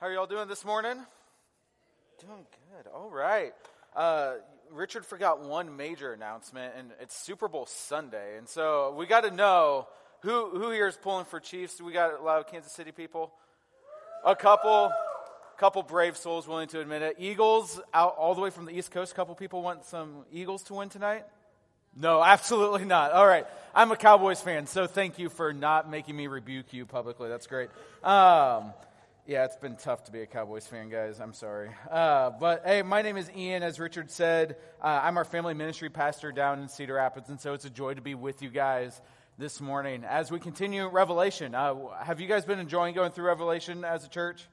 How are y'all doing this morning? Doing good. All right. Uh, Richard forgot one major announcement, and it's Super Bowl Sunday, and so we got to know who who here is pulling for Chiefs. We got a lot of Kansas City people. A couple, couple brave souls willing to admit it. Eagles out all the way from the East Coast. A couple people want some Eagles to win tonight. No, absolutely not. All right. I'm a Cowboys fan, so thank you for not making me rebuke you publicly. That's great. Um, yeah, it's been tough to be a Cowboys fan, guys. I'm sorry. Uh, but hey, my name is Ian. As Richard said, uh, I'm our family ministry pastor down in Cedar Rapids, and so it's a joy to be with you guys this morning as we continue Revelation. Uh, have you guys been enjoying going through Revelation as a church?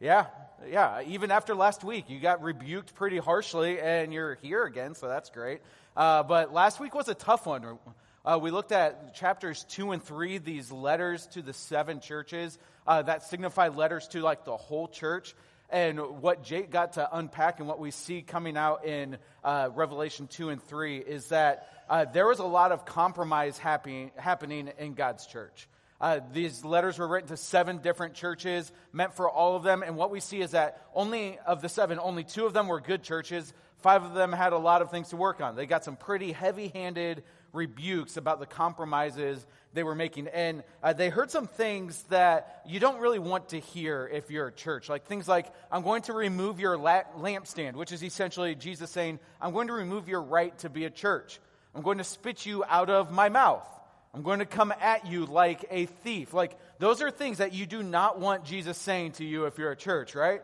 Yeah, yeah. Even after last week, you got rebuked pretty harshly, and you're here again, so that's great. Uh, but last week was a tough one. Uh, we looked at chapters two and three, these letters to the seven churches uh, that signify letters to like the whole church. And what Jake got to unpack and what we see coming out in uh, Revelation 2 and 3 is that uh, there was a lot of compromise happy, happening in God's church. Uh, these letters were written to seven different churches, meant for all of them. And what we see is that only of the seven, only two of them were good churches. Five of them had a lot of things to work on. They got some pretty heavy handed rebukes about the compromises they were making. And uh, they heard some things that you don't really want to hear if you're a church. Like things like, I'm going to remove your la- lampstand, which is essentially Jesus saying, I'm going to remove your right to be a church. I'm going to spit you out of my mouth. I'm going to come at you like a thief. Like, those are things that you do not want Jesus saying to you if you're a church, right?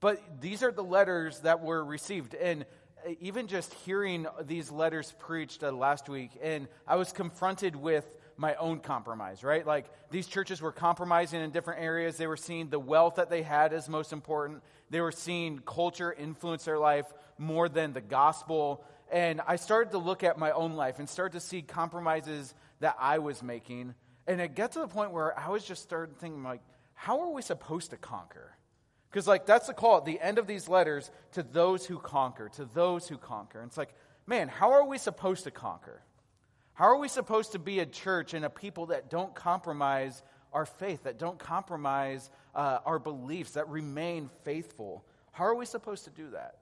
But these are the letters that were received. And even just hearing these letters preached uh, last week, and I was confronted with my own compromise, right? Like these churches were compromising in different areas. They were seeing the wealth that they had as most important. They were seeing culture influence their life more than the gospel. And I started to look at my own life and start to see compromises that I was making. And it got to the point where I was just starting thinking, like, how are we supposed to conquer? Because, like, that's the call at the end of these letters to those who conquer, to those who conquer. And it's like, man, how are we supposed to conquer? How are we supposed to be a church and a people that don't compromise our faith, that don't compromise uh, our beliefs, that remain faithful? How are we supposed to do that?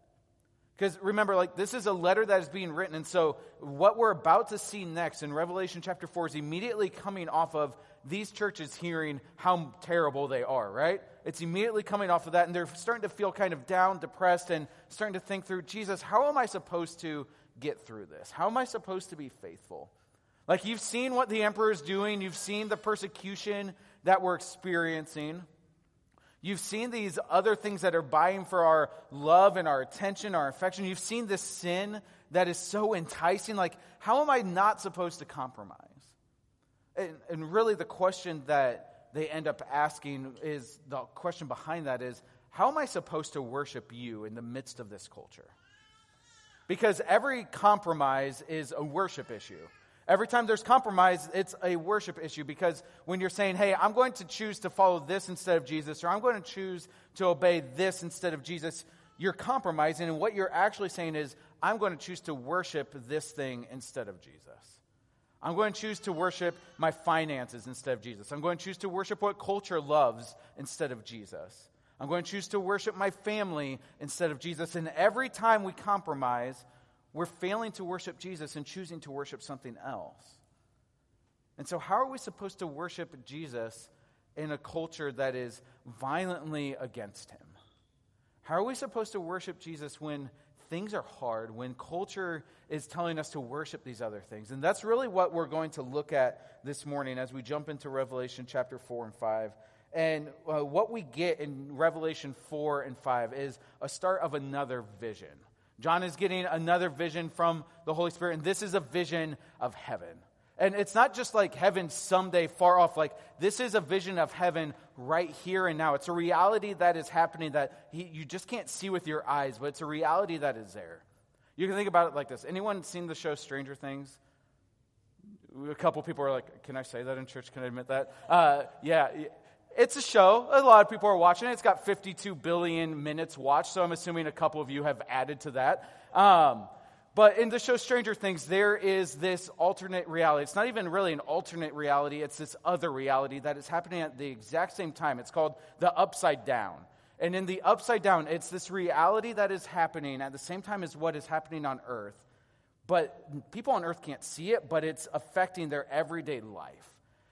Because remember, like, this is a letter that is being written. And so, what we're about to see next in Revelation chapter 4 is immediately coming off of these churches hearing how terrible they are, right? it's immediately coming off of that, and they're starting to feel kind of down, depressed, and starting to think through Jesus, how am I supposed to get through this? How am I supposed to be faithful? Like, you've seen what the emperor is doing, you've seen the persecution that we're experiencing. You've seen these other things that are buying for our love and our attention, our affection. You've seen this sin that is so enticing. Like, how am I not supposed to compromise? And, and really, the question that they end up asking is the question behind that is how am I supposed to worship you in the midst of this culture? Because every compromise is a worship issue. Every time there's compromise, it's a worship issue because when you're saying, hey, I'm going to choose to follow this instead of Jesus, or I'm going to choose to obey this instead of Jesus, you're compromising. And what you're actually saying is, I'm going to choose to worship this thing instead of Jesus. I'm going to choose to worship my finances instead of Jesus. I'm going to choose to worship what culture loves instead of Jesus. I'm going to choose to worship my family instead of Jesus. And every time we compromise, we're failing to worship Jesus and choosing to worship something else. And so, how are we supposed to worship Jesus in a culture that is violently against him? How are we supposed to worship Jesus when things are hard, when culture is telling us to worship these other things. And that's really what we're going to look at this morning as we jump into Revelation chapter 4 and 5. And uh, what we get in Revelation 4 and 5 is a start of another vision. John is getting another vision from the Holy Spirit, and this is a vision of heaven. And it's not just like heaven someday far off. Like, this is a vision of heaven right here and now. It's a reality that is happening that he, you just can't see with your eyes, but it's a reality that is there. You can think about it like this. Anyone seen the show Stranger Things? A couple people are like, Can I say that in church? Can I admit that? Uh, yeah. It's a show. A lot of people are watching it. It's got 52 billion minutes watched, so I'm assuming a couple of you have added to that. Um, but in the show Stranger Things, there is this alternate reality. It's not even really an alternate reality, it's this other reality that is happening at the exact same time. It's called the upside down. And in the upside down, it's this reality that is happening at the same time as what is happening on earth. But people on earth can't see it, but it's affecting their everyday life.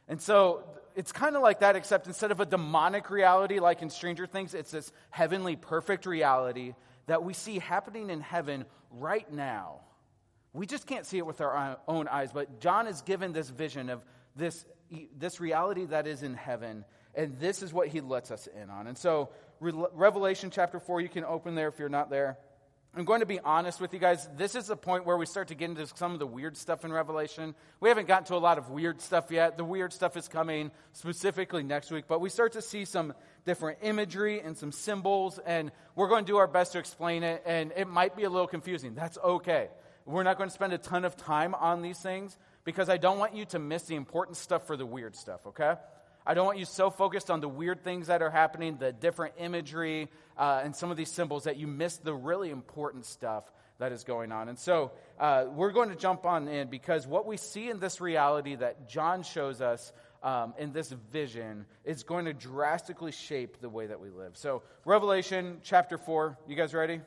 And so it's kind of like that, except instead of a demonic reality like in Stranger Things, it's this heavenly, perfect reality that we see happening in heaven right now. We just can't see it with our own eyes, but John is given this vision of this, this reality that is in heaven, and this is what he lets us in on. And so, Revelation chapter 4, you can open there if you're not there. I'm going to be honest with you guys. This is the point where we start to get into some of the weird stuff in Revelation. We haven't gotten to a lot of weird stuff yet. The weird stuff is coming specifically next week, but we start to see some different imagery and some symbols, and we're going to do our best to explain it, and it might be a little confusing. That's okay. We're not going to spend a ton of time on these things because I don't want you to miss the important stuff for the weird stuff, okay? I don't want you so focused on the weird things that are happening, the different imagery, uh, and some of these symbols that you miss the really important stuff that is going on. And so uh, we're going to jump on in because what we see in this reality that John shows us um, in this vision is going to drastically shape the way that we live. So, Revelation chapter 4, you guys ready?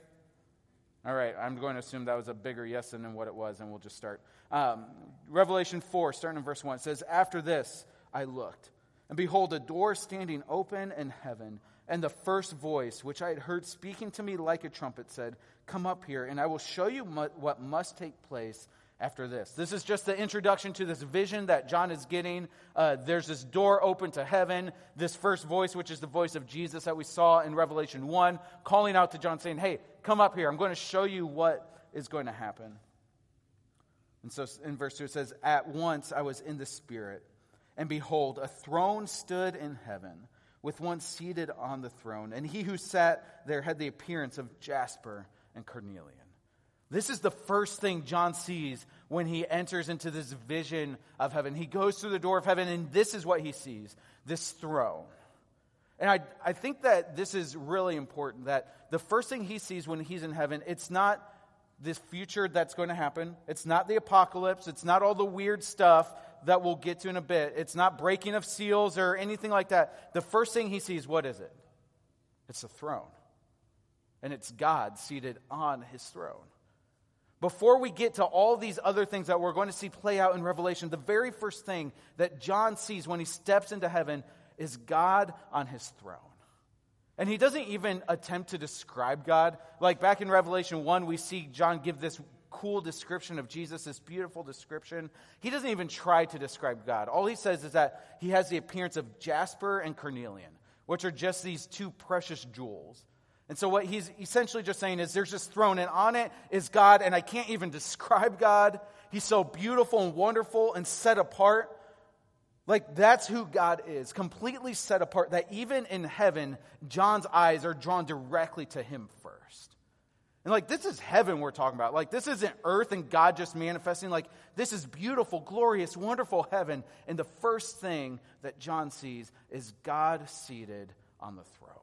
All right, I'm going to assume that was a bigger yes than what it was, and we'll just start. Um, Revelation 4, starting in verse 1, says, After this I looked and behold, a door standing open in heaven. And the first voice, which I had heard speaking to me like a trumpet, said, Come up here, and I will show you what must take place after this. This is just the introduction to this vision that John is getting. Uh, there's this door open to heaven. This first voice, which is the voice of Jesus that we saw in Revelation 1, calling out to John, saying, Hey, come up here. I'm going to show you what is going to happen. And so in verse 2, it says, At once I was in the Spirit and behold, a throne stood in heaven, with one seated on the throne. And he who sat there had the appearance of Jasper and carnelian. This is the first thing John sees when he enters into this vision of heaven. He goes through the door of heaven, and this is what he sees this throne. And I, I think that this is really important that the first thing he sees when he's in heaven, it's not this future that's going to happen. It's not the apocalypse. It's not all the weird stuff that we'll get to in a bit. It's not breaking of seals or anything like that. The first thing he sees, what is it? It's a throne. And it's God seated on his throne. Before we get to all these other things that we're going to see play out in Revelation, the very first thing that John sees when he steps into heaven is God on his throne. And he doesn't even attempt to describe God. Like back in Revelation 1, we see John give this cool description of Jesus, this beautiful description. He doesn't even try to describe God. All he says is that he has the appearance of jasper and carnelian, which are just these two precious jewels. And so, what he's essentially just saying is there's this throne, and on it is God, and I can't even describe God. He's so beautiful and wonderful and set apart. Like, that's who God is, completely set apart, that even in heaven, John's eyes are drawn directly to him first. And like, this is heaven we're talking about. Like, this isn't earth and God just manifesting. Like, this is beautiful, glorious, wonderful heaven. And the first thing that John sees is God seated on the throne.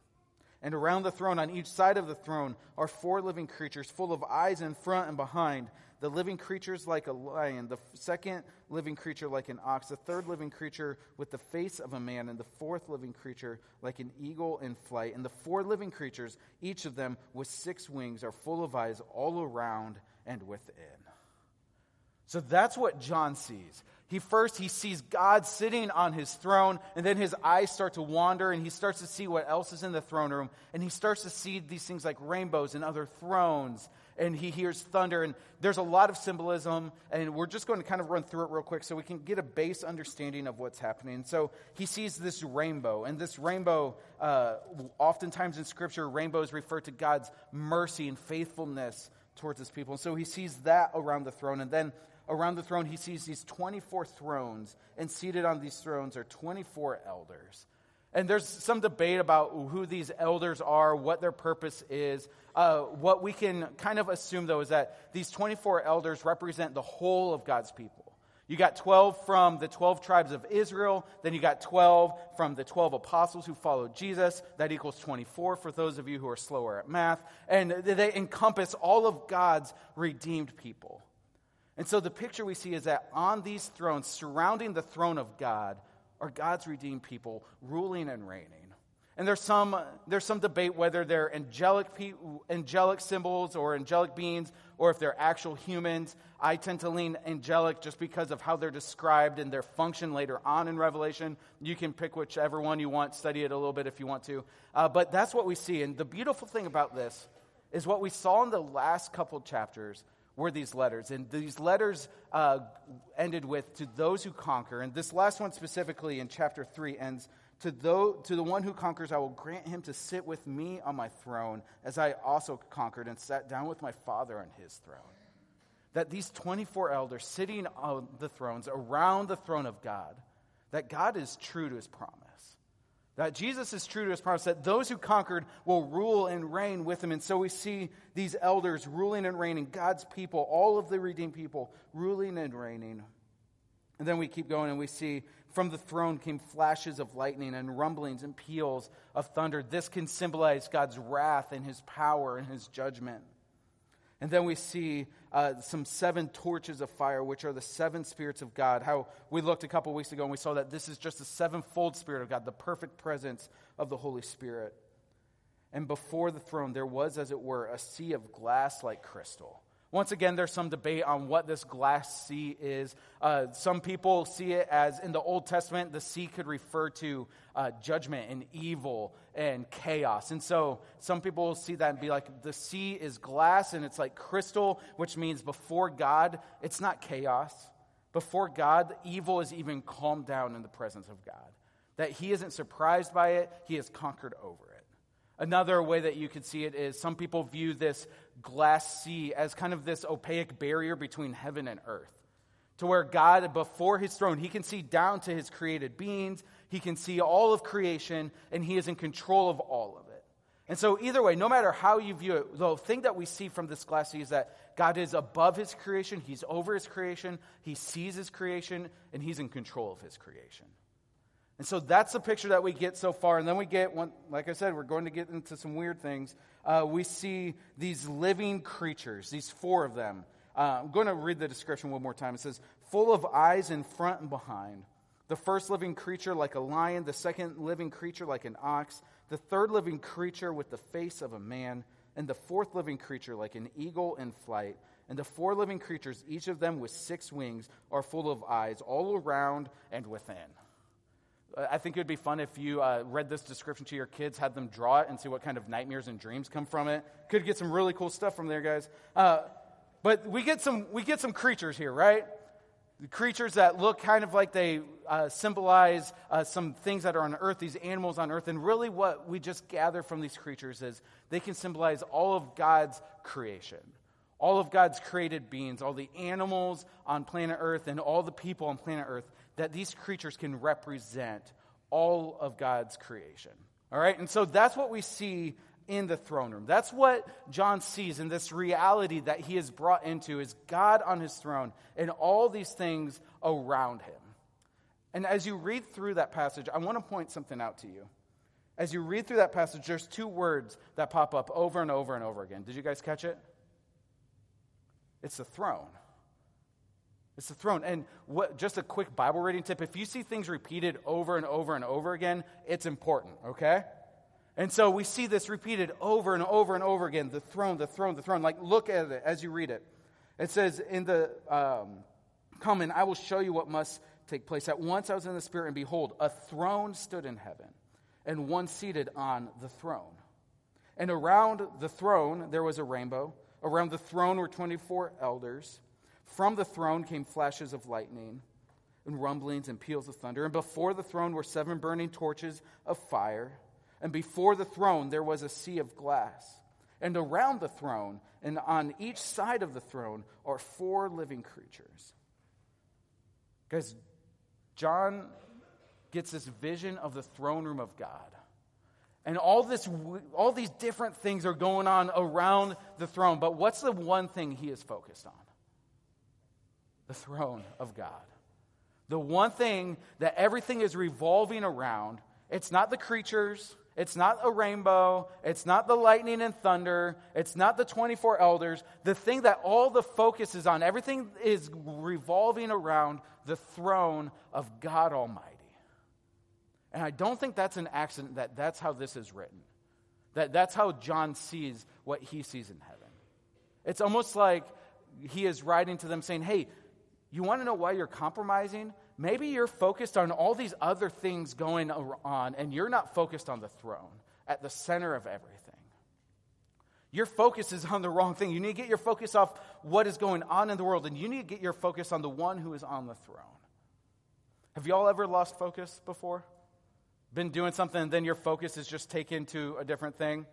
And around the throne, on each side of the throne, are four living creatures, full of eyes in front and behind the living creatures like a lion, the second living creature like an ox, the third living creature with the face of a man, and the fourth living creature like an eagle in flight. And the four living creatures, each of them with six wings, are full of eyes all around and within. So that's what John sees. He first he sees God sitting on his throne, and then his eyes start to wander, and he starts to see what else is in the throne room, and he starts to see these things like rainbows and other thrones and he hears thunder. And there's a lot of symbolism, and we're just going to kind of run through it real quick so we can get a base understanding of what's happening. So he sees this rainbow, and this rainbow, uh, oftentimes in Scripture, rainbows refer to God's mercy and faithfulness towards his people. And so he sees that around the throne, and then around the throne, he sees these 24 thrones, and seated on these thrones are 24 elders. And there's some debate about who these elders are, what their purpose is. Uh, what we can kind of assume, though, is that these 24 elders represent the whole of God's people. You got 12 from the 12 tribes of Israel, then you got 12 from the 12 apostles who followed Jesus. That equals 24 for those of you who are slower at math. And they encompass all of God's redeemed people. And so the picture we see is that on these thrones, surrounding the throne of God, are God's redeemed people ruling and reigning. And there's some, there's some debate whether they're angelic, angelic symbols or angelic beings or if they're actual humans. I tend to lean angelic just because of how they're described and their function later on in Revelation. You can pick whichever one you want, study it a little bit if you want to. Uh, but that's what we see. And the beautiful thing about this is what we saw in the last couple chapters were these letters. And these letters uh, ended with, to those who conquer. And this last one specifically in chapter 3 ends, to, though, to the one who conquers, I will grant him to sit with me on my throne, as I also conquered and sat down with my Father on his throne. That these 24 elders sitting on the thrones around the throne of God, that God is true to his promise. That Jesus is true to his promise, that those who conquered will rule and reign with him. And so we see these elders ruling and reigning, God's people, all of the redeemed people, ruling and reigning. And then we keep going and we see from the throne came flashes of lightning and rumblings and peals of thunder. This can symbolize God's wrath and his power and his judgment. And then we see uh, some seven torches of fire, which are the seven spirits of God. How we looked a couple weeks ago and we saw that this is just the sevenfold spirit of God, the perfect presence of the Holy Spirit. And before the throne, there was, as it were, a sea of glass like crystal. Once again, there's some debate on what this glass sea is. Uh, some people see it as in the Old Testament, the sea could refer to uh, judgment and evil and chaos. And so some people see that and be like, the sea is glass and it's like crystal, which means before God, it's not chaos. Before God, evil is even calmed down in the presence of God. That he isn't surprised by it, he has conquered over it. Another way that you could see it is some people view this glass sea as kind of this opaque barrier between heaven and earth. To where God, before his throne, he can see down to his created beings, he can see all of creation, and he is in control of all of it. And so, either way, no matter how you view it, the thing that we see from this glass sea is that God is above his creation, he's over his creation, he sees his creation, and he's in control of his creation. And so that's the picture that we get so far. And then we get, one, like I said, we're going to get into some weird things. Uh, we see these living creatures, these four of them. Uh, I'm going to read the description one more time. It says, full of eyes in front and behind. The first living creature like a lion, the second living creature like an ox, the third living creature with the face of a man, and the fourth living creature like an eagle in flight. And the four living creatures, each of them with six wings, are full of eyes all around and within. I think it would be fun if you uh, read this description to your kids, had them draw it, and see what kind of nightmares and dreams come from it. Could get some really cool stuff from there, guys. Uh, but we get some we get some creatures here, right? The creatures that look kind of like they uh, symbolize uh, some things that are on earth, these animals on earth. And really, what we just gather from these creatures is they can symbolize all of God's creation, all of God's created beings, all the animals on planet Earth, and all the people on planet Earth that these creatures can represent all of God's creation. All right? And so that's what we see in the throne room. That's what John sees in this reality that he is brought into is God on his throne and all these things around him. And as you read through that passage, I want to point something out to you. As you read through that passage, there's two words that pop up over and over and over again. Did you guys catch it? It's the throne. It's the throne. And what, just a quick Bible reading tip if you see things repeated over and over and over again, it's important, okay? And so we see this repeated over and over and over again the throne, the throne, the throne. Like, look at it as you read it. It says, In the, um, come and I will show you what must take place. At once I was in the Spirit, and behold, a throne stood in heaven, and one seated on the throne. And around the throne there was a rainbow. Around the throne were 24 elders. From the throne came flashes of lightning and rumblings and peals of thunder. And before the throne were seven burning torches of fire. And before the throne there was a sea of glass. And around the throne and on each side of the throne are four living creatures. Guys, John gets this vision of the throne room of God. And all, this, all these different things are going on around the throne. But what's the one thing he is focused on? The throne of God. The one thing that everything is revolving around. It's not the creatures, it's not a rainbow. It's not the lightning and thunder. It's not the 24 elders. The thing that all the focus is on, everything is revolving around the throne of God Almighty. And I don't think that's an accident that that's how this is written. That that's how John sees what he sees in heaven. It's almost like he is writing to them saying, hey, you want to know why you're compromising? Maybe you're focused on all these other things going on and you're not focused on the throne at the center of everything. Your focus is on the wrong thing. You need to get your focus off what is going on in the world and you need to get your focus on the one who is on the throne. Have y'all ever lost focus before? Been doing something and then your focus is just taken to a different thing?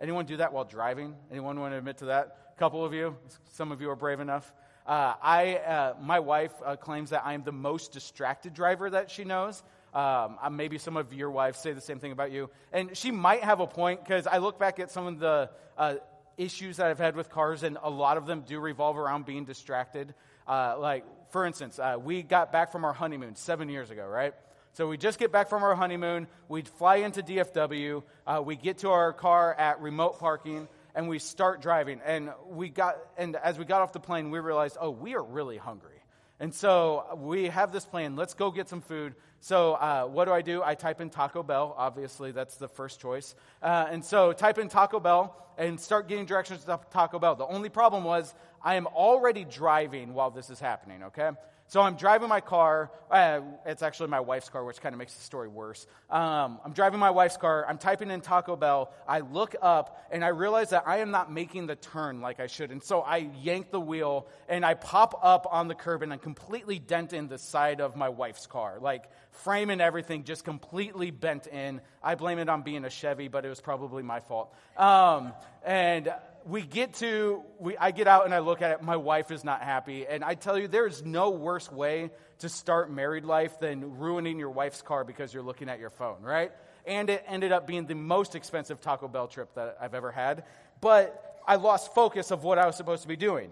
Anyone do that while driving? Anyone want to admit to that? A couple of you? Some of you are brave enough. Uh, I, uh, my wife uh, claims that I am the most distracted driver that she knows. Um, uh, maybe some of your wives say the same thing about you. And she might have a point because I look back at some of the uh, issues that I've had with cars, and a lot of them do revolve around being distracted. Uh, like, for instance, we got back from our honeymoon seven years ago, right? So we just get back from our honeymoon. We fly into DFW. we get to our car at remote parking and we start driving. And we got, and as we got off the plane, we realized, oh, we are really hungry. And so we have this plan. Let's go get some food. So uh, what do I do? I type in Taco Bell. Obviously, that's the first choice. Uh, and so type in Taco Bell and start getting directions to Taco Bell. The only problem was I am already driving while this is happening. Okay. So I'm driving my car. Uh, it's actually my wife's car, which kind of makes the story worse. Um, I'm driving my wife's car. I'm typing in Taco Bell. I look up and I realize that I am not making the turn like I should. And so I yank the wheel and I pop up on the curb and I completely dent in the side of my wife's car. Like frame and everything just completely bent in. I blame it on being a Chevy, but it was probably my fault. Um, and we get to, we, I get out and I look at it. My wife is not happy. And I tell you, there's no worse way to start married life than ruining your wife's car because you're looking at your phone, right? And it ended up being the most expensive Taco Bell trip that I've ever had. But I lost focus of what I was supposed to be doing.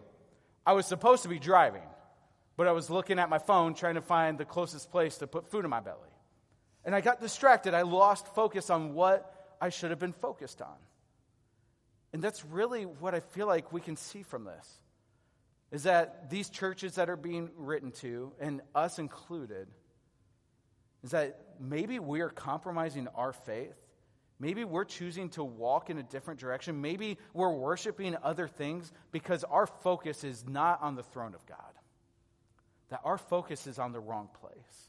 I was supposed to be driving, but I was looking at my phone trying to find the closest place to put food in my belly. And I got distracted. I lost focus on what I should have been focused on. And that's really what I feel like we can see from this is that these churches that are being written to, and us included, is that maybe we're compromising our faith. Maybe we're choosing to walk in a different direction. Maybe we're worshiping other things because our focus is not on the throne of God, that our focus is on the wrong place.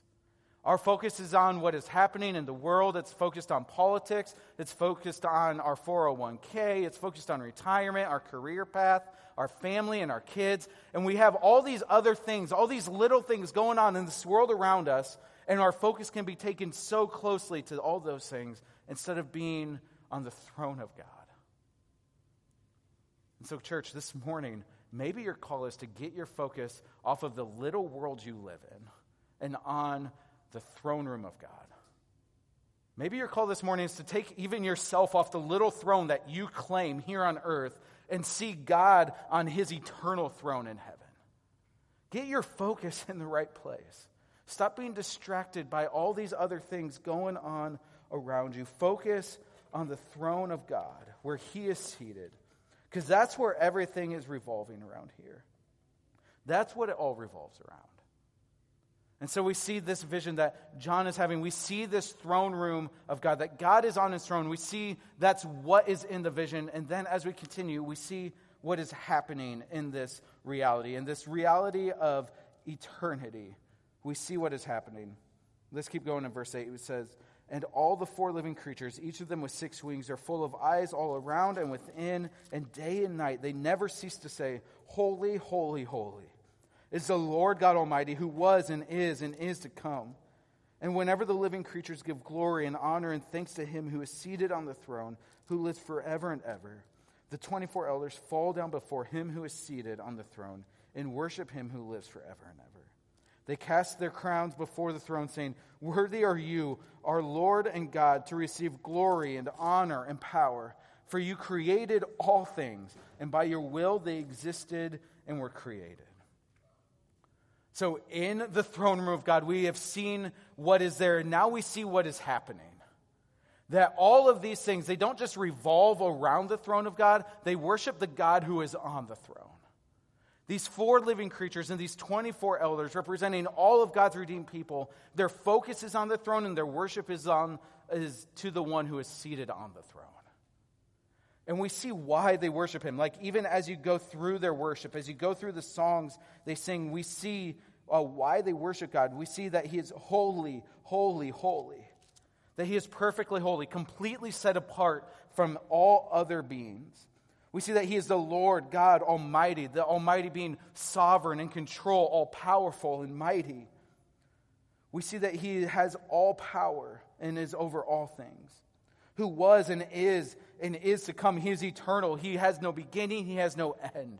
Our focus is on what is happening in the world. It's focused on politics. It's focused on our 401k. It's focused on retirement, our career path, our family, and our kids. And we have all these other things, all these little things going on in this world around us. And our focus can be taken so closely to all those things instead of being on the throne of God. And so, church, this morning, maybe your call is to get your focus off of the little world you live in and on the throne room of God. Maybe your call this morning is to take even yourself off the little throne that you claim here on earth and see God on his eternal throne in heaven. Get your focus in the right place. Stop being distracted by all these other things going on around you. Focus on the throne of God where he is seated because that's where everything is revolving around here. That's what it all revolves around. And so we see this vision that John is having. We see this throne room of God, that God is on his throne. We see that's what is in the vision. And then as we continue, we see what is happening in this reality. In this reality of eternity, we see what is happening. Let's keep going in verse 8. It says, And all the four living creatures, each of them with six wings, are full of eyes all around and within, and day and night they never cease to say, Holy, holy, holy is the Lord God Almighty, who was and is and is to come. And whenever the living creatures give glory and honor and thanks to him who is seated on the throne, who lives forever and ever, the 24 elders fall down before him who is seated on the throne and worship him who lives forever and ever. They cast their crowns before the throne, saying, Worthy are you, our Lord and God, to receive glory and honor and power. For you created all things, and by your will they existed and were created. So, in the throne room of God, we have seen what is there, and now we see what is happening. That all of these things, they don't just revolve around the throne of God, they worship the God who is on the throne. These four living creatures and these 24 elders representing all of God's redeemed people, their focus is on the throne and their worship is, on, is to the one who is seated on the throne. And we see why they worship him. Like, even as you go through their worship, as you go through the songs they sing, we see uh, why they worship God. We see that he is holy, holy, holy. That he is perfectly holy, completely set apart from all other beings. We see that he is the Lord God Almighty, the Almighty being sovereign and control, all powerful and mighty. We see that he has all power and is over all things. Who was and is and is to come. He is eternal. He has no beginning, he has no end.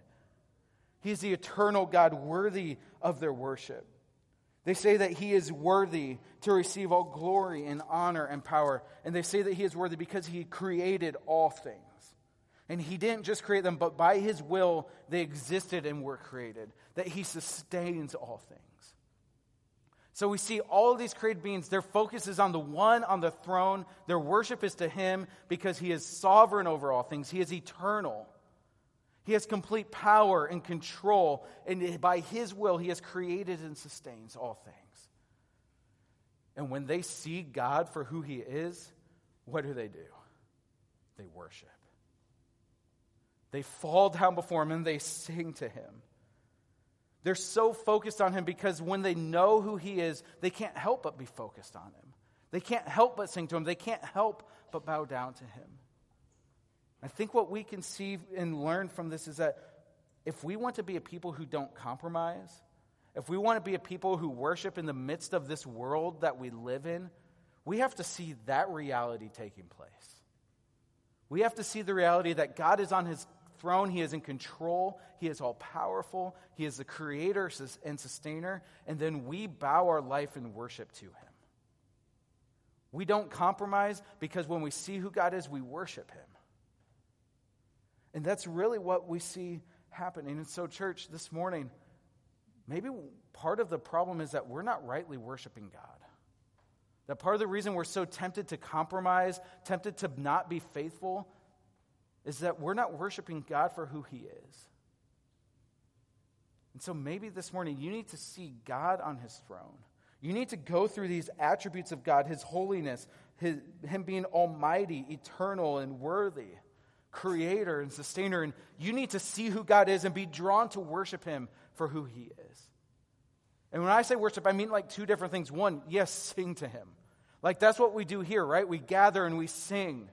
He is the eternal God, worthy of their worship. They say that he is worthy to receive all glory and honor and power. And they say that he is worthy because he created all things. And he didn't just create them, but by his will, they existed and were created. That he sustains all things. So we see all of these created beings, their focus is on the one on the throne. Their worship is to him because he is sovereign over all things, he is eternal. He has complete power and control, and by his will, he has created and sustains all things. And when they see God for who he is, what do they do? They worship. They fall down before him and they sing to him. They're so focused on him because when they know who he is, they can't help but be focused on him. They can't help but sing to him. They can't help but bow down to him. I think what we can see and learn from this is that if we want to be a people who don't compromise, if we want to be a people who worship in the midst of this world that we live in, we have to see that reality taking place. We have to see the reality that God is on his throne. He is in control. He is all powerful. He is the creator and sustainer. And then we bow our life in worship to him. We don't compromise because when we see who God is, we worship him. And that's really what we see happening. And so, church, this morning, maybe part of the problem is that we're not rightly worshiping God. That part of the reason we're so tempted to compromise, tempted to not be faithful, is that we're not worshiping God for who He is. And so maybe this morning you need to see God on His throne. You need to go through these attributes of God, His holiness, his, Him being almighty, eternal, and worthy, creator and sustainer. And you need to see who God is and be drawn to worship Him for who He is. And when I say worship, I mean like two different things. One, yes, sing to Him. Like that's what we do here, right? We gather and we sing.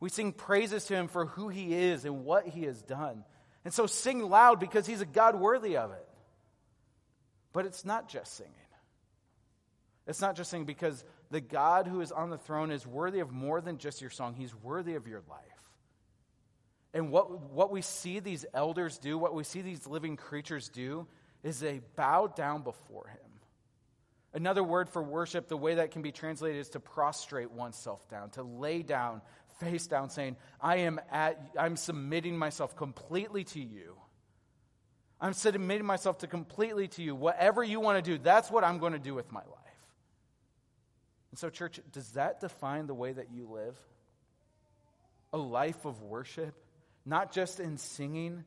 We sing praises to him for who he is and what he has done. And so sing loud because he's a God worthy of it. But it's not just singing. It's not just singing because the God who is on the throne is worthy of more than just your song, he's worthy of your life. And what, what we see these elders do, what we see these living creatures do, is they bow down before him. Another word for worship, the way that can be translated is to prostrate oneself down, to lay down face down, saying, I am at, I'm submitting myself completely to you. I'm submitting myself to completely to you. Whatever you want to do, that's what I'm going to do with my life. And so, church, does that define the way that you live? A life of worship, not just in singing,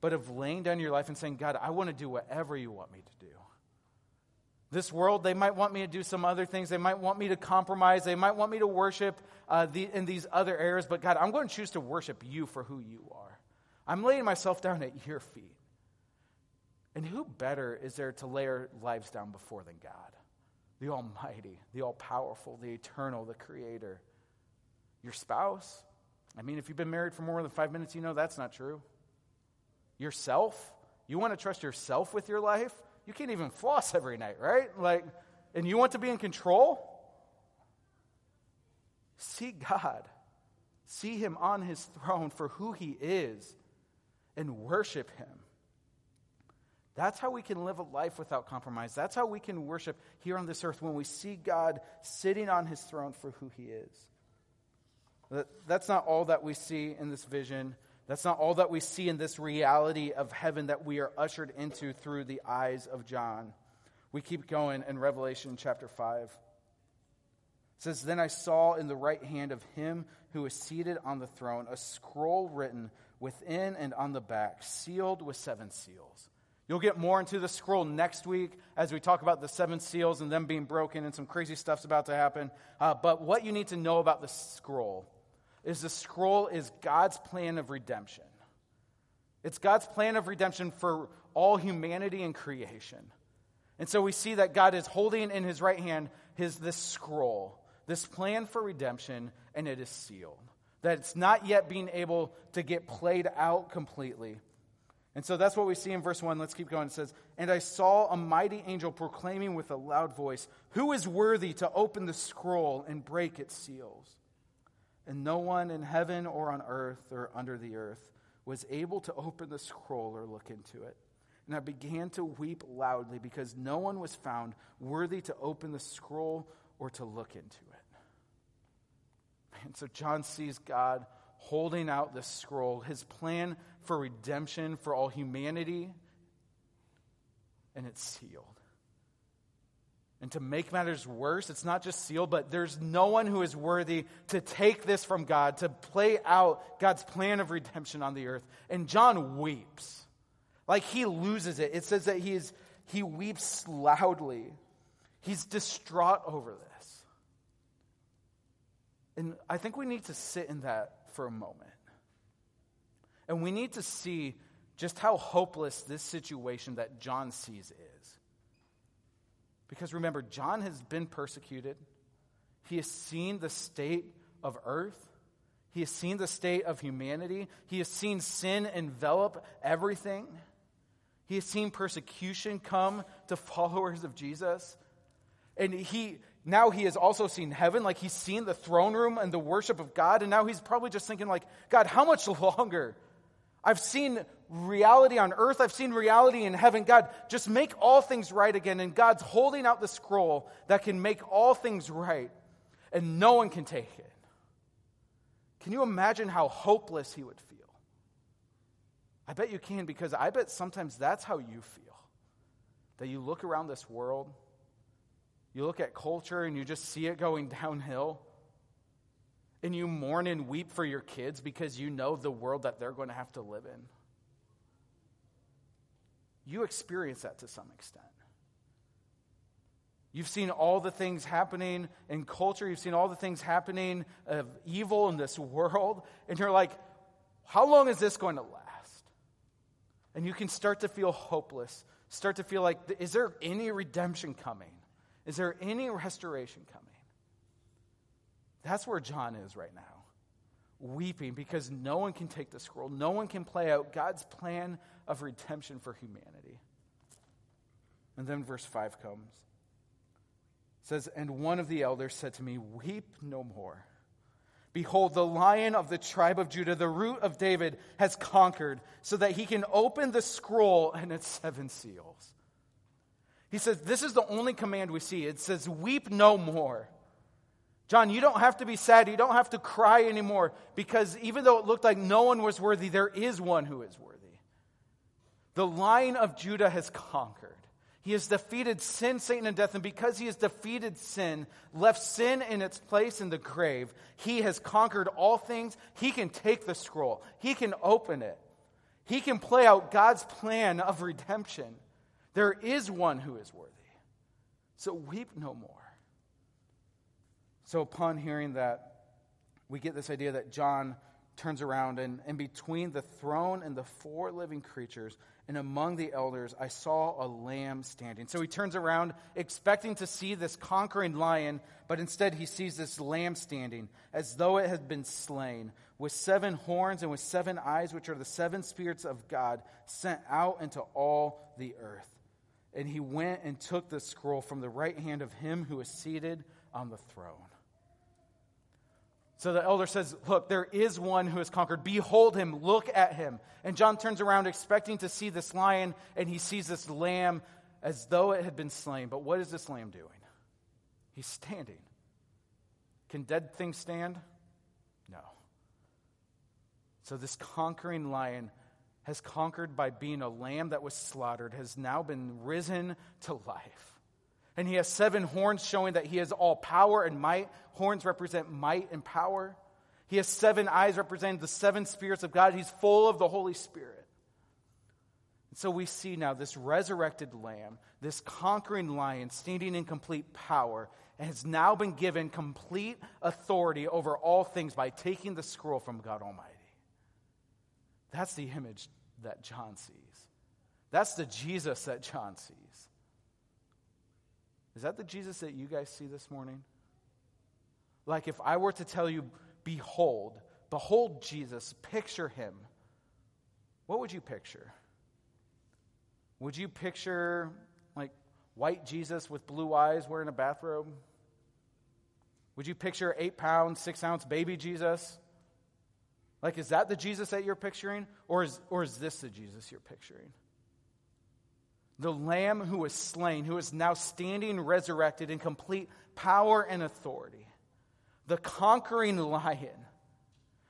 but of laying down your life and saying, God, I want to do whatever you want me to do. This world, they might want me to do some other things. They might want me to compromise. They might want me to worship uh, the, in these other areas. But God, I'm going to choose to worship you for who you are. I'm laying myself down at your feet. And who better is there to lay our lives down before than God? The Almighty, the All Powerful, the Eternal, the Creator. Your spouse? I mean, if you've been married for more than five minutes, you know that's not true. Yourself? You want to trust yourself with your life? you can't even floss every night, right? Like, and you want to be in control? See God. See Him on His throne for who He is and worship Him. That's how we can live a life without compromise. That's how we can worship here on this earth when we see God sitting on his throne for who he is. That's not all that we see in this vision. That's not all that we see in this reality of heaven that we are ushered into through the eyes of John. We keep going in Revelation chapter 5. It says, Then I saw in the right hand of him who was seated on the throne a scroll written within and on the back, sealed with seven seals. You'll get more into the scroll next week as we talk about the seven seals and them being broken and some crazy stuff's about to happen. Uh, but what you need to know about the scroll is the scroll is God's plan of redemption. It's God's plan of redemption for all humanity and creation. And so we see that God is holding in his right hand his this scroll, this plan for redemption, and it is sealed. That it's not yet being able to get played out completely. And so that's what we see in verse 1. Let's keep going. It says, And I saw a mighty angel proclaiming with a loud voice, Who is worthy to open the scroll and break its seals? And no one in heaven or on earth or under the earth was able to open the scroll or look into it. And I began to weep loudly because no one was found worthy to open the scroll or to look into it. And so John sees God holding out the scroll, his plan for redemption for all humanity, and it's sealed. And to make matters worse, it's not just sealed, but there's no one who is worthy to take this from God, to play out God's plan of redemption on the earth. And John weeps. Like he loses it. It says that he, is, he weeps loudly. He's distraught over this. And I think we need to sit in that for a moment. And we need to see just how hopeless this situation that John sees is. Because remember, John has been persecuted, he has seen the state of earth. He has seen the state of humanity. He has seen sin envelop everything. He has seen persecution come to followers of Jesus. And he now he has also seen heaven, like he's seen the throne room and the worship of God, and now he's probably just thinking like, God, how much longer? I've seen reality on earth, I've seen reality in heaven. God, just make all things right again. And God's holding out the scroll that can make all things right, and no one can take it. Can you imagine how hopeless he would feel? I bet you can because I bet sometimes that's how you feel. That you look around this world, you look at culture, and you just see it going downhill and you mourn and weep for your kids because you know the world that they're going to have to live in. You experience that to some extent. You've seen all the things happening in culture, you've seen all the things happening of evil in this world, and you're like, how long is this going to last? And you can start to feel hopeless, start to feel like, is there any redemption coming? Is there any restoration coming? That's where John is right now, weeping because no one can take the scroll. No one can play out God's plan of redemption for humanity. And then verse 5 comes. It says, And one of the elders said to me, Weep no more. Behold, the lion of the tribe of Judah, the root of David, has conquered, so that he can open the scroll and its seven seals. He says, This is the only command we see. It says, Weep no more. John, you don't have to be sad. You don't have to cry anymore because even though it looked like no one was worthy, there is one who is worthy. The Lion of Judah has conquered. He has defeated sin, Satan, and death. And because he has defeated sin, left sin in its place in the grave, he has conquered all things. He can take the scroll, he can open it, he can play out God's plan of redemption. There is one who is worthy. So weep no more. So, upon hearing that, we get this idea that John turns around, and in between the throne and the four living creatures, and among the elders, I saw a lamb standing. So he turns around, expecting to see this conquering lion, but instead he sees this lamb standing, as though it had been slain, with seven horns and with seven eyes, which are the seven spirits of God sent out into all the earth. And he went and took the scroll from the right hand of him who was seated on the throne. So the elder says, Look, there is one who has conquered. Behold him, look at him. And John turns around expecting to see this lion, and he sees this lamb as though it had been slain. But what is this lamb doing? He's standing. Can dead things stand? No. So this conquering lion has conquered by being a lamb that was slaughtered, has now been risen to life. And he has seven horns showing that he has all power and might. Horns represent might and power. He has seven eyes representing the seven spirits of God. He's full of the Holy Spirit. And so we see now this resurrected lamb, this conquering lion standing in complete power, and has now been given complete authority over all things by taking the scroll from God Almighty. That's the image that John sees. That's the Jesus that John sees. Is that the Jesus that you guys see this morning? Like if I were to tell you, behold, behold Jesus, picture him, what would you picture? Would you picture like white Jesus with blue eyes wearing a bathrobe? Would you picture eight pound, six ounce baby Jesus? Like, is that the Jesus that you're picturing? Or is, or is this the Jesus you're picturing? The Lamb who was slain, who is now standing resurrected in complete power and authority, the conquering lion.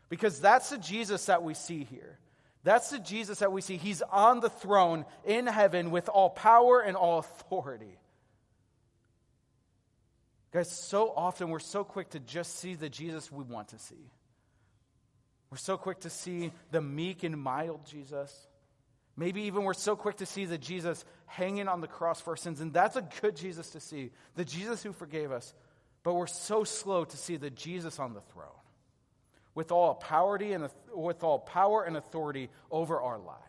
Because that's the Jesus that we see here. That's the Jesus that we see. He's on the throne in heaven with all power and all authority. Guys, so often we're so quick to just see the Jesus we want to see. We're so quick to see the meek and mild Jesus. Maybe even we're so quick to see the Jesus hanging on the cross for our sins, and that's a good Jesus to see, the Jesus who forgave us. But we're so slow to see the Jesus on the throne with all power and, with all power and authority over our lives.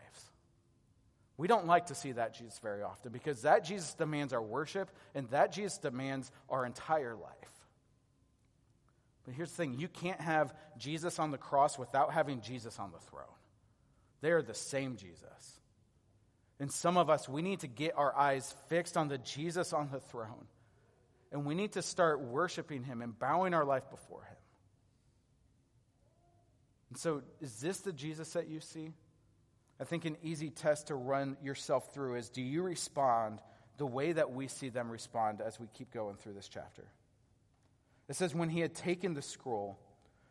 We don't like to see that Jesus very often because that Jesus demands our worship and that Jesus demands our entire life. But here's the thing you can't have Jesus on the cross without having Jesus on the throne. They are the same Jesus. And some of us, we need to get our eyes fixed on the Jesus on the throne. And we need to start worshiping him and bowing our life before him. And so, is this the Jesus that you see? I think an easy test to run yourself through is do you respond the way that we see them respond as we keep going through this chapter? It says, When he had taken the scroll,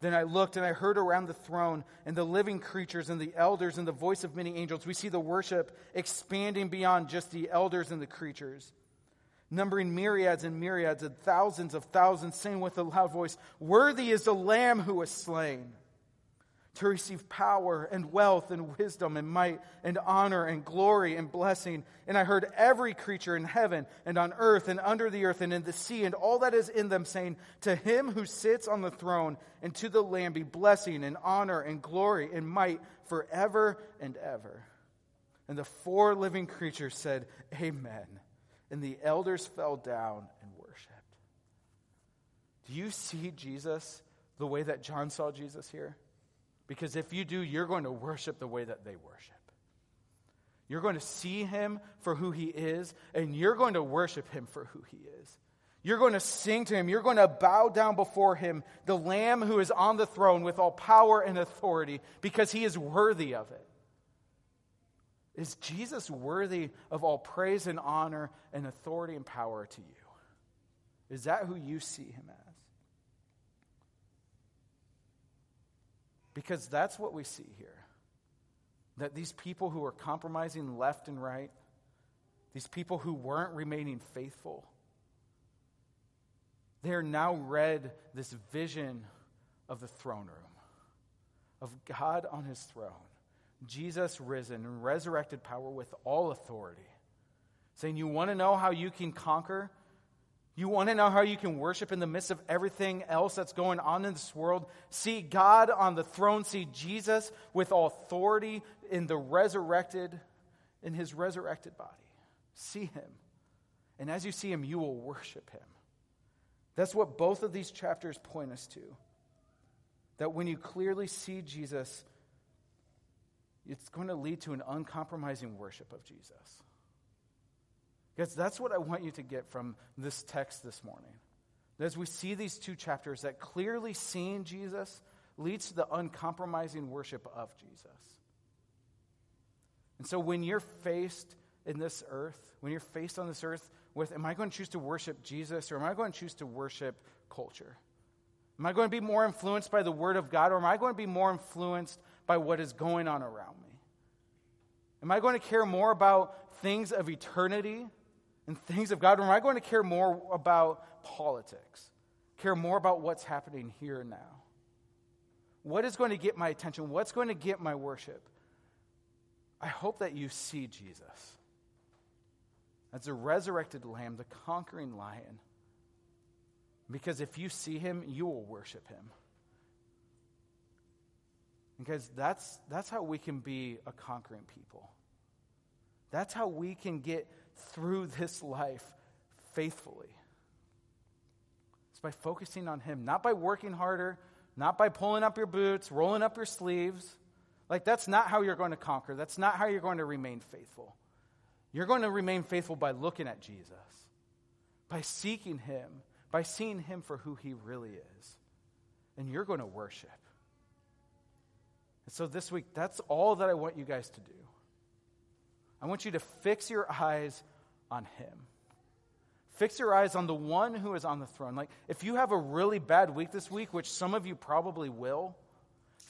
Then I looked and I heard around the throne and the living creatures and the elders and the voice of many angels. We see the worship expanding beyond just the elders and the creatures, numbering myriads and myriads and thousands of thousands, saying with a loud voice, Worthy is the Lamb who was slain to receive power and wealth and wisdom and might and honor and glory and blessing. And I heard every creature in heaven and on earth and under the earth and in the sea and all that is in them saying, To him who sits on the throne and to the Lamb be blessing and honor and glory and might forever and ever. And the four living creatures said, Amen. And the elders fell down and worshiped. Do you see Jesus the way that John saw Jesus here? Because if you do, you're going to worship the way that they worship. You're going to see him for who he is, and you're going to worship him for who he is. You're going to sing to him. You're going to bow down before him, the Lamb who is on the throne with all power and authority, because he is worthy of it. Is Jesus worthy of all praise and honor and authority and power to you? Is that who you see him as? Because that's what we see here. That these people who are compromising left and right, these people who weren't remaining faithful, they are now read this vision of the throne room, of God on his throne, Jesus risen in resurrected power with all authority, saying, You want to know how you can conquer? You want to know how you can worship in the midst of everything else that's going on in this world? See God on the throne, see Jesus with authority in the resurrected, in his resurrected body. See him. And as you see him, you will worship him. That's what both of these chapters point us to. That when you clearly see Jesus, it's going to lead to an uncompromising worship of Jesus. Because that's what I want you to get from this text this morning. As we see these two chapters, that clearly seeing Jesus leads to the uncompromising worship of Jesus. And so when you're faced in this earth, when you're faced on this earth with, am I going to choose to worship Jesus or am I going to choose to worship culture? Am I going to be more influenced by the Word of God or am I going to be more influenced by what is going on around me? Am I going to care more about things of eternity and things of God? Am I going to care more about politics? Care more about what's happening here and now? What is going to get my attention? What's going to get my worship? I hope that you see Jesus as the resurrected lamb, the conquering lion. Because if you see him, you will worship him. Because that's, that's how we can be a conquering people. That's how we can get through this life faithfully. It's by focusing on Him, not by working harder, not by pulling up your boots, rolling up your sleeves. Like, that's not how you're going to conquer. That's not how you're going to remain faithful. You're going to remain faithful by looking at Jesus, by seeking Him, by seeing Him for who He really is. And you're going to worship. And so this week, that's all that I want you guys to do. I want you to fix your eyes on Him. Fix your eyes on the one who is on the throne. Like, if you have a really bad week this week, which some of you probably will,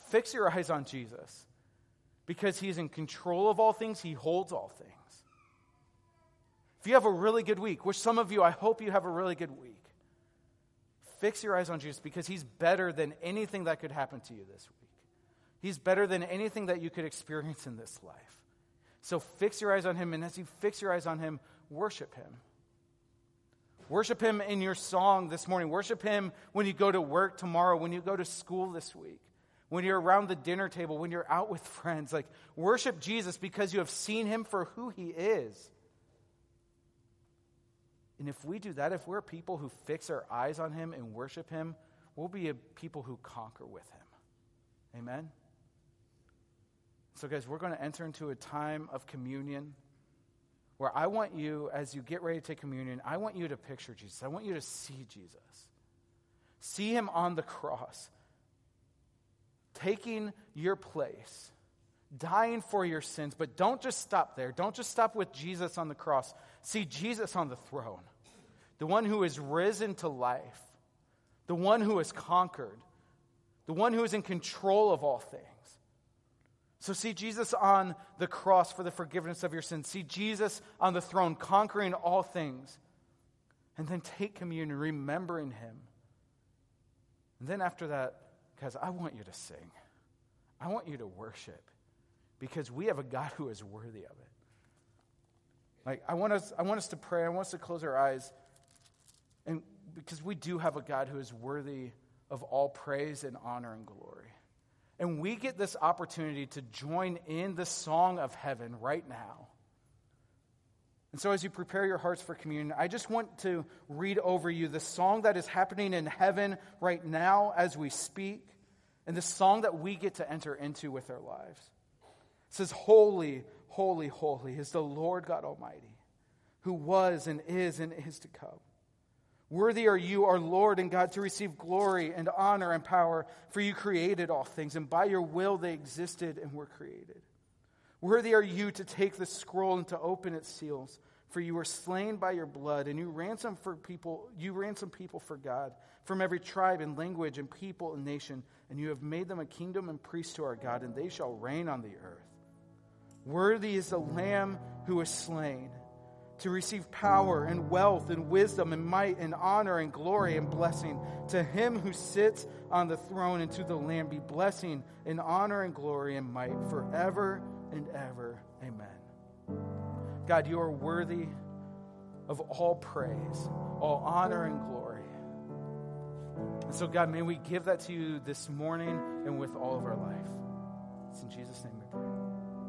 fix your eyes on Jesus. Because He's in control of all things, He holds all things. If you have a really good week, which some of you, I hope you have a really good week, fix your eyes on Jesus because He's better than anything that could happen to you this week. He's better than anything that you could experience in this life. So fix your eyes on him, and as you fix your eyes on him, worship him. Worship him in your song this morning. Worship him when you go to work tomorrow, when you go to school this week, when you're around the dinner table, when you're out with friends. Like, worship Jesus because you have seen him for who he is. And if we do that, if we're people who fix our eyes on him and worship him, we'll be a people who conquer with him. Amen? So, guys, we're going to enter into a time of communion where I want you, as you get ready to take communion, I want you to picture Jesus. I want you to see Jesus. See him on the cross, taking your place, dying for your sins. But don't just stop there. Don't just stop with Jesus on the cross. See Jesus on the throne, the one who is risen to life, the one who has conquered, the one who is in control of all things. So see Jesus on the cross for the forgiveness of your sins. See Jesus on the throne conquering all things. And then take communion, remembering him. And then after that, guys, I want you to sing. I want you to worship because we have a God who is worthy of it. Like, I want us, I want us to pray. I want us to close our eyes. And because we do have a God who is worthy of all praise and honor and glory. And we get this opportunity to join in the song of heaven right now. And so, as you prepare your hearts for communion, I just want to read over you the song that is happening in heaven right now as we speak, and the song that we get to enter into with our lives. It says, Holy, holy, holy is the Lord God Almighty, who was and is and is to come. Worthy are you, our Lord and God, to receive glory and honor and power, for you created all things, and by your will they existed and were created. Worthy are you to take the scroll and to open its seals, for you were slain by your blood, and you ransom for people, you ransomed people for God from every tribe and language and people and nation, and you have made them a kingdom and priests to our God, and they shall reign on the earth. Worthy is the Lamb who was slain to receive power and wealth and wisdom and might and honor and glory and blessing. To him who sits on the throne and to the Lamb be blessing and honor and glory and might forever and ever. Amen. God, you are worthy of all praise, all honor and glory. And so, God, may we give that to you this morning and with all of our life. It's in Jesus' name.